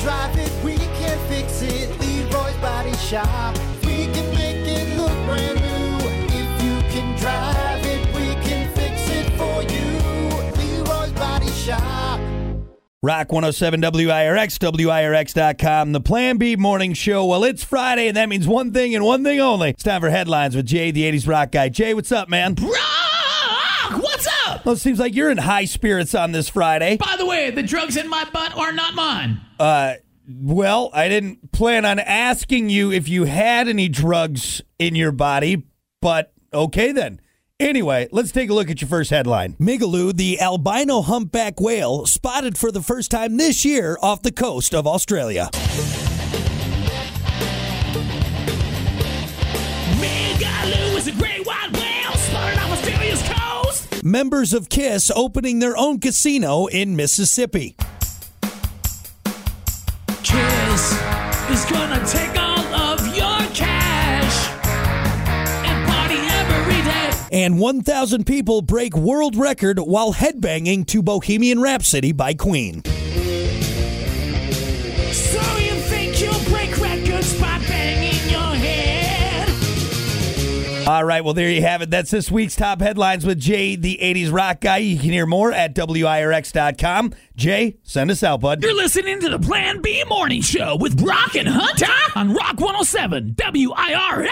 drive it, we can fix it. Leroy's Body Shop. We can make it look brand new. If you can drive it, we can fix it for you. Leroy's Body Shop. Rock 107 WIRX, WIRX.com, the Plan B morning show. Well, it's Friday, and that means one thing and one thing only. It's time for headlines with Jay, the 80s rock guy. Jay, what's up, man? Rock! What's up? Well, it seems like you're in high spirits on this Friday. By the way, the drugs in my butt are not mine. Uh, well, I didn't plan on asking you if you had any drugs in your body, but okay then. Anyway, let's take a look at your first headline. Migaloo, the albino humpback whale, spotted for the first time this year off the coast of Australia. Migaloo is a great white whale Members of KISS opening their own casino in Mississippi. Kiss is gonna take all of your cash and party every day. And 1,000 people break world record while headbanging to Bohemian Rhapsody by Queen. All right, well, there you have it. That's this week's top headlines with Jay, the 80s rock guy. You can hear more at WIRX.com. Jay, send us out, bud. You're listening to the Plan B Morning Show with Brock and Hunter on Rock 107 WIRX.